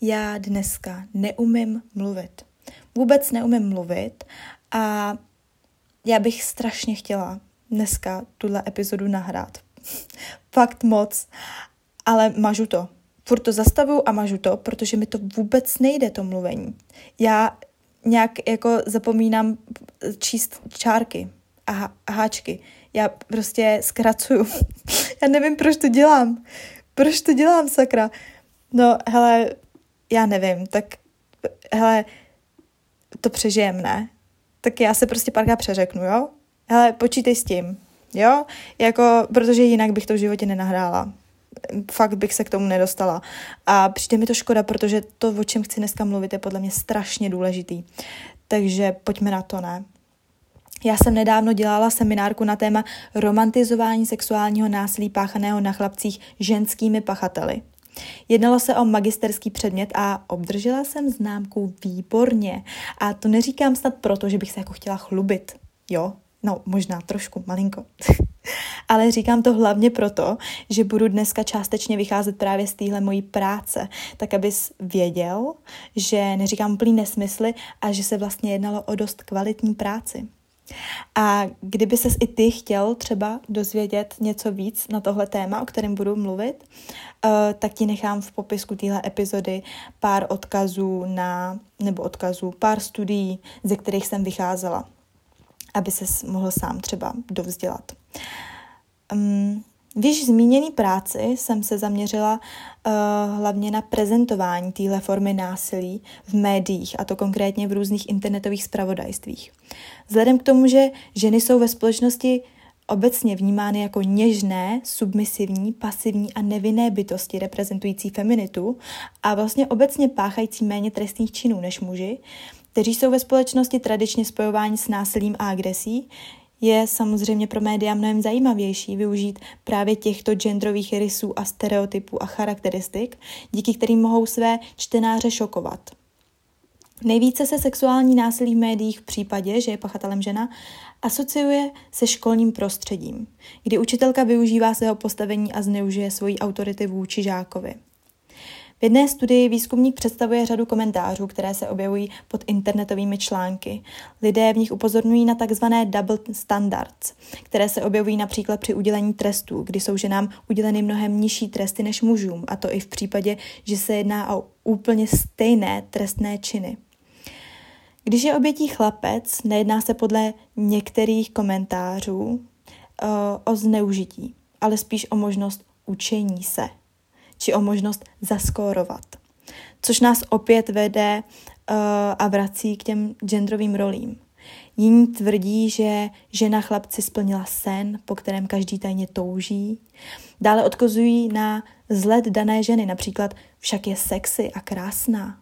já dneska neumím mluvit. Vůbec neumím mluvit a já bych strašně chtěla dneska tuhle epizodu nahrát. Fakt moc, ale mažu to. Furt to zastavuju a mažu to, protože mi to vůbec nejde, to mluvení. Já nějak jako zapomínám číst čárky a háčky. Já prostě zkracuju. já nevím, proč to dělám. Proč to dělám, sakra? No, hele, já nevím, tak hele, to přežijem, ne? Tak já se prostě párkrát přeřeknu, jo? Hele, počítej s tím, jo? Jako, protože jinak bych to v životě nenahrála. Fakt bych se k tomu nedostala. A přijde mi to škoda, protože to, o čem chci dneska mluvit, je podle mě strašně důležitý. Takže pojďme na to, ne? Já jsem nedávno dělala seminárku na téma romantizování sexuálního násilí páchaného na chlapcích ženskými pachateli. Jednalo se o magisterský předmět a obdržela jsem známku výborně. A to neříkám snad proto, že bych se jako chtěla chlubit. Jo, no možná trošku, malinko. Ale říkám to hlavně proto, že budu dneska částečně vycházet právě z téhle mojí práce, tak abys věděl, že neříkám úplný nesmysly a že se vlastně jednalo o dost kvalitní práci. A kdyby ses i ty chtěl třeba dozvědět něco víc na tohle téma, o kterém budu mluvit, uh, tak ti nechám v popisku téhle epizody pár odkazů na, nebo odkazů, pár studií, ze kterých jsem vycházela, aby ses mohl sám třeba dovzdělat. Um, v již zmíněné práci jsem se zaměřila uh, hlavně na prezentování téhle formy násilí v médiích, a to konkrétně v různých internetových spravodajstvích. Vzhledem k tomu, že ženy jsou ve společnosti obecně vnímány jako něžné, submisivní, pasivní a nevinné bytosti reprezentující feminitu a vlastně obecně páchající méně trestných činů než muži, kteří jsou ve společnosti tradičně spojováni s násilím a agresí, je samozřejmě pro média mnohem zajímavější využít právě těchto genderových rysů a stereotypů a charakteristik, díky kterým mohou své čtenáře šokovat. Nejvíce se sexuální násilí v médiích v případě, že je pachatelem žena, asociuje se školním prostředím, kdy učitelka využívá svého postavení a zneužije svoji autority vůči žákovi. V jedné studii výzkumník představuje řadu komentářů, které se objevují pod internetovými články. Lidé v nich upozorňují na takzvané double standards, které se objevují například při udělení trestů, kdy jsou ženám uděleny mnohem nižší tresty než mužům, a to i v případě, že se jedná o úplně stejné trestné činy. Když je obětí chlapec, nejedná se podle některých komentářů uh, o zneužití, ale spíš o možnost učení se či o možnost zaskórovat. Což nás opět vede uh, a vrací k těm genderovým rolím. Jiní tvrdí, že žena chlapci splnila sen, po kterém každý tajně touží. Dále odkazují na zled dané ženy, například však je sexy a krásná.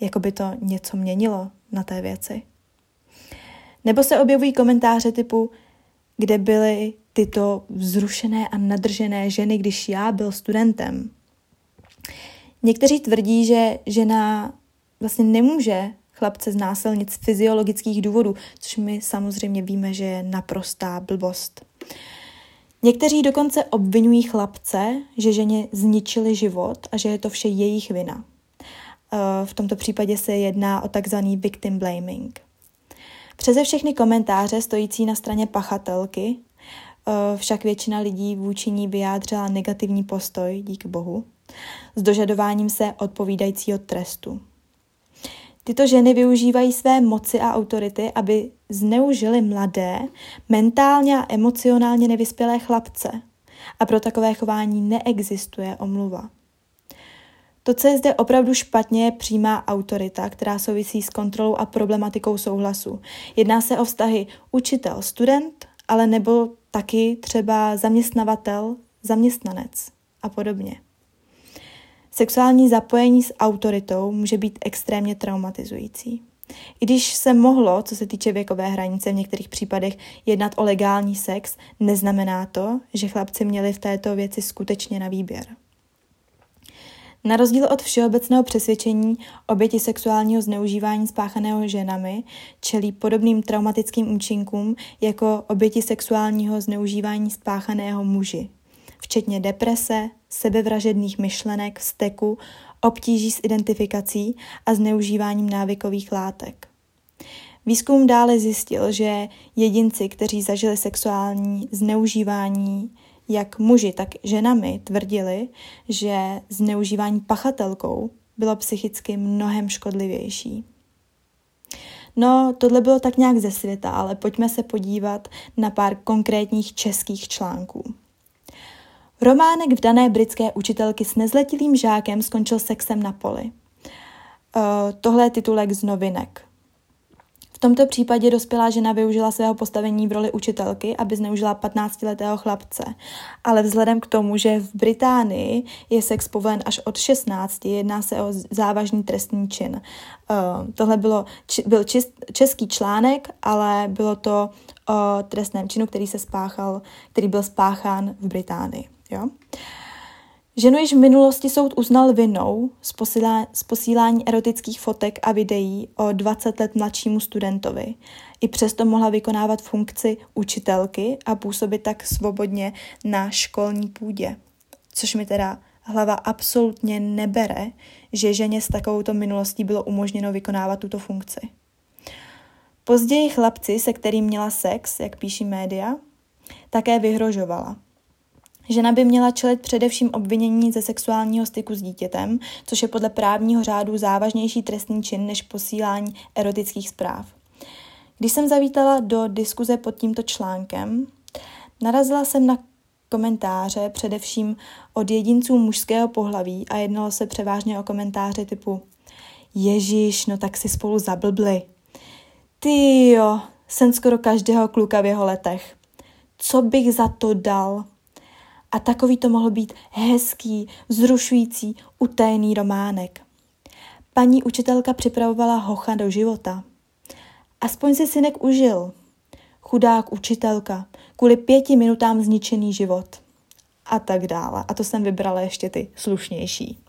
Jako by to něco měnilo na té věci. Nebo se objevují komentáře typu, kde byly tyto vzrušené a nadržené ženy, když já byl studentem. Někteří tvrdí, že žena vlastně nemůže chlapce znásilnit z fyziologických důvodů, což my samozřejmě víme, že je naprostá blbost. Někteří dokonce obvinují chlapce, že ženě zničili život a že je to vše jejich vina. Eh, v tomto případě se jedná o takzvaný victim blaming. Přeze všechny komentáře stojící na straně pachatelky eh, však většina lidí vůči ní vyjádřila negativní postoj, díky bohu, s dožadováním se odpovídajícího trestu. Tyto ženy využívají své moci a autority, aby zneužili mladé, mentálně a emocionálně nevyspělé chlapce. A pro takové chování neexistuje omluva. To, co je zde opravdu špatně, je přímá autorita, která souvisí s kontrolou a problematikou souhlasu. Jedná se o vztahy učitel-student, ale nebo taky třeba zaměstnavatel-zaměstnanec a podobně. Sexuální zapojení s autoritou může být extrémně traumatizující. I když se mohlo, co se týče věkové hranice, v některých případech jednat o legální sex, neznamená to, že chlapci měli v této věci skutečně na výběr. Na rozdíl od všeobecného přesvědčení oběti sexuálního zneužívání spáchaného ženami čelí podobným traumatickým účinkům jako oběti sexuálního zneužívání spáchaného muži, včetně deprese, sebevražedných myšlenek, steku, obtíží s identifikací a zneužíváním návykových látek. Výzkum dále zjistil, že jedinci, kteří zažili sexuální zneužívání jak muži, tak ženami, tvrdili, že zneužívání pachatelkou bylo psychicky mnohem škodlivější. No, tohle bylo tak nějak ze světa, ale pojďme se podívat na pár konkrétních českých článků. Románek v dané britské učitelky s nezletilým žákem skončil sexem na poli. Uh, tohle je titulek z novinek. Tomto případě dospělá žena využila svého postavení v roli učitelky, aby zneužila 15-letého chlapce. Ale vzhledem k tomu, že v Británii je sex povolen až od 16, jedná se o závažný trestný čin. Uh, tohle bylo, či, byl čist, český článek, ale bylo to o trestném činu, který se spáchal, který byl spáchán v Británii. Jo? Ženu již v minulosti soud uznal vinou z, posílá, z posílání erotických fotek a videí o 20 let mladšímu studentovi. I přesto mohla vykonávat funkci učitelky a působit tak svobodně na školní půdě. Což mi teda hlava absolutně nebere, že ženě s takovouto minulostí bylo umožněno vykonávat tuto funkci. Později chlapci, se kterým měla sex, jak píší média, také vyhrožovala. Žena by měla čelit především obvinění ze sexuálního styku s dítětem, což je podle právního řádu závažnější trestný čin než posílání erotických zpráv. Když jsem zavítala do diskuze pod tímto článkem, narazila jsem na komentáře především od jedinců mužského pohlaví a jednalo se převážně o komentáře typu Ježíš, no tak si spolu zablbli. Ty jo, jsem skoro každého kluka v jeho letech. Co bych za to dal? A takový to mohl být hezký, vzrušující, utajený románek. Paní učitelka připravovala hocha do života. Aspoň si synek užil. Chudák učitelka, kvůli pěti minutám zničený život. A tak dále. A to jsem vybrala ještě ty slušnější.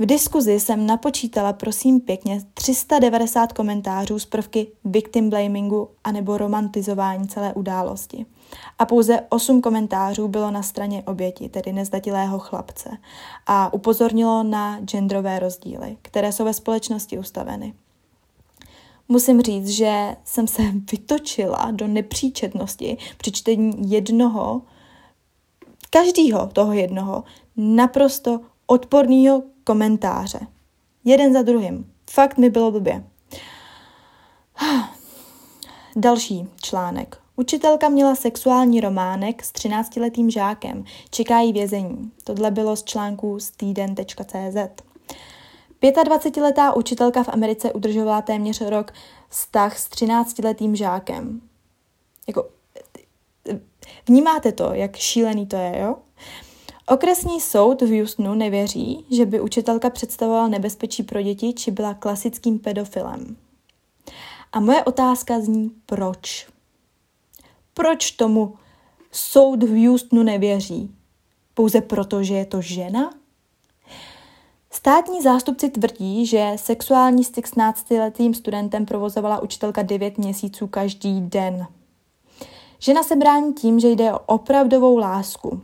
V diskuzi jsem napočítala, prosím pěkně, 390 komentářů z prvky victim blamingu anebo romantizování celé události. A pouze 8 komentářů bylo na straně oběti, tedy nezdatilého chlapce, a upozornilo na genderové rozdíly, které jsou ve společnosti ustaveny. Musím říct, že jsem se vytočila do nepříčetnosti při čtení jednoho, každého toho jednoho, naprosto odporného komentáře. Jeden za druhým. Fakt mi bylo blbě. Další článek. Učitelka měla sexuální románek s 13-letým žákem. Čeká jí vězení. Tohle bylo z článku z týden.cz. 25-letá učitelka v Americe udržovala téměř rok vztah s 13-letým žákem. Jako, vnímáte to, jak šílený to je, jo? Okresní soud v Houstonu nevěří, že by učitelka představovala nebezpečí pro děti či byla klasickým pedofilem. A moje otázka zní, proč? Proč tomu soud v Houstonu nevěří? Pouze proto, že je to žena? Státní zástupci tvrdí, že sexuální styk s 15-letým studentem provozovala učitelka 9 měsíců každý den. Žena se brání tím, že jde o opravdovou lásku.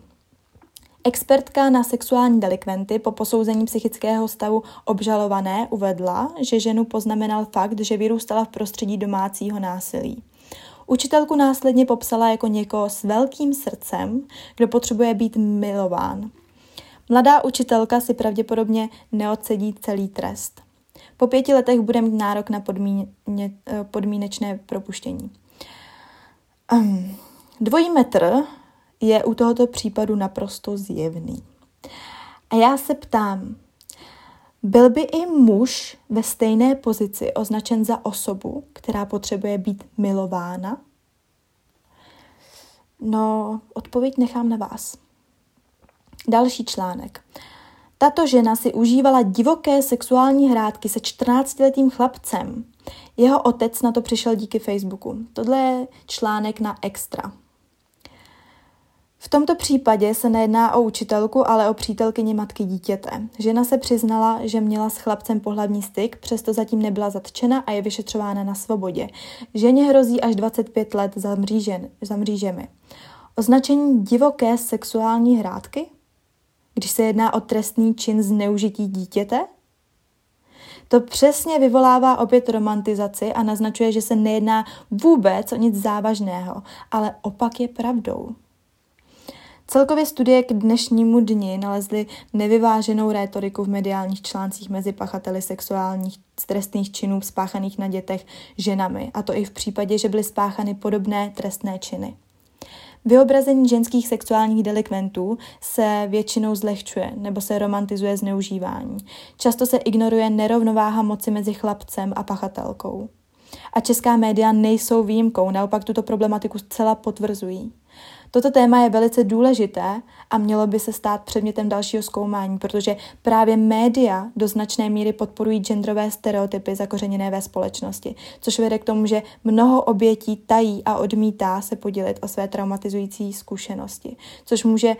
Expertka na sexuální delikventy po posouzení psychického stavu obžalované uvedla, že ženu poznamenal fakt, že vyrůstala v prostředí domácího násilí. Učitelku následně popsala jako někoho s velkým srdcem, kdo potřebuje být milován. Mladá učitelka si pravděpodobně neodsedí celý trest. Po pěti letech bude mít nárok na podmíně, podmínečné propuštění. Um, dvojí metr je u tohoto případu naprosto zjevný. A já se ptám, byl by i muž ve stejné pozici označen za osobu, která potřebuje být milována? No, odpověď nechám na vás. Další článek. Tato žena si užívala divoké sexuální hrátky se 14-letým chlapcem. Jeho otec na to přišel díky Facebooku. Tohle je článek na Extra. V tomto případě se nejedná o učitelku, ale o přítelkyni matky dítěte. Žena se přiznala, že měla s chlapcem pohlavní styk, přesto zatím nebyla zatčena a je vyšetřována na svobodě. Ženě hrozí až 25 let za, mřížen, za mřížemi. Označení divoké sexuální hrádky? když se jedná o trestný čin zneužití dítěte? To přesně vyvolává opět romantizaci a naznačuje, že se nejedná vůbec o nic závažného, ale opak je pravdou. Celkově studie k dnešnímu dni nalezly nevyváženou rétoriku v mediálních článcích mezi pachateli sexuálních trestných činů spáchaných na dětech ženami, a to i v případě, že byly spáchany podobné trestné činy. Vyobrazení ženských sexuálních delikventů se většinou zlehčuje nebo se romantizuje zneužívání. Často se ignoruje nerovnováha moci mezi chlapcem a pachatelkou. A česká média nejsou výjimkou, naopak tuto problematiku zcela potvrzují. Toto téma je velice důležité a mělo by se stát předmětem dalšího zkoumání, protože právě média do značné míry podporují genderové stereotypy zakořeněné ve společnosti, což vede k tomu, že mnoho obětí tají a odmítá se podělit o své traumatizující zkušenosti, což může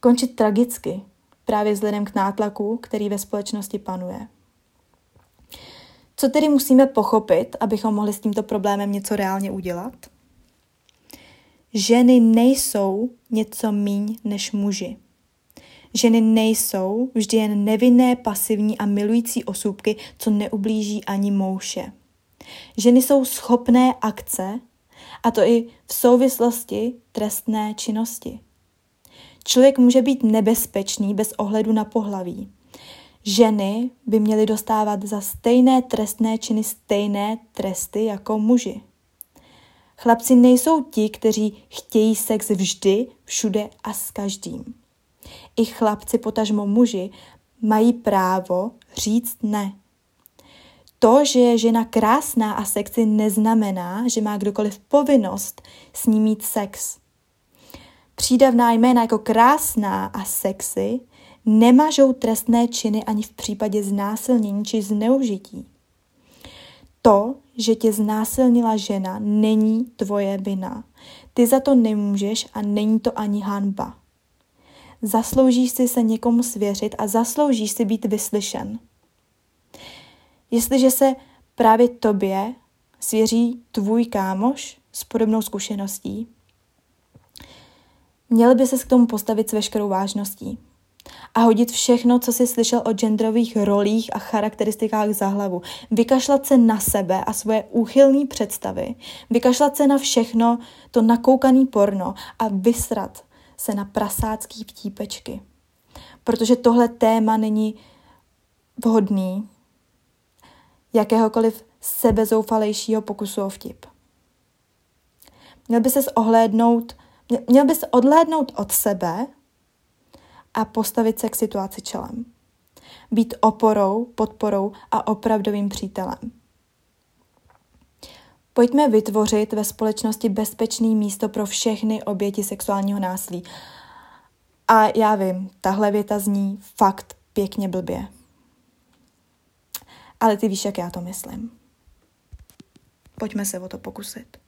končit tragicky právě vzhledem k nátlaku, který ve společnosti panuje. Co tedy musíme pochopit, abychom mohli s tímto problémem něco reálně udělat? Ženy nejsou něco míň než muži. Ženy nejsou vždy jen nevinné, pasivní a milující osůbky, co neublíží ani mouše. Ženy jsou schopné akce, a to i v souvislosti trestné činnosti. Člověk může být nebezpečný bez ohledu na pohlaví. Ženy by měly dostávat za stejné trestné činy stejné tresty jako muži. Chlapci nejsou ti, kteří chtějí sex vždy, všude a s každým. I chlapci, potažmo muži, mají právo říct ne. To, že je žena krásná a sexy, neznamená, že má kdokoliv povinnost s ní mít sex. Přídavná jména jako krásná a sexy nemažou trestné činy ani v případě znásilnění či zneužití. To, že tě znásilnila žena, není tvoje vina. Ty za to nemůžeš a není to ani hanba. Zasloužíš si se někomu svěřit a zasloužíš si být vyslyšen. Jestliže se právě tobě svěří tvůj kámoš s podobnou zkušeností, měl by se k tomu postavit s veškerou vážností a hodit všechno, co jsi slyšel o genderových rolích a charakteristikách za hlavu. Vykašlat se na sebe a svoje úchylné představy. Vykašlat se na všechno to nakoukaný porno a vysrat se na prasácký vtípečky. Protože tohle téma není vhodný jakéhokoliv sebezoufalejšího pokusu o vtip. Měl by se ohlédnout, měl by se odhlédnout od sebe a postavit se k situaci čelem. Být oporou, podporou a opravdovým přítelem. Pojďme vytvořit ve společnosti bezpečné místo pro všechny oběti sexuálního násilí. A já vím, tahle věta zní fakt pěkně blbě. Ale ty víš, jak já to myslím. Pojďme se o to pokusit.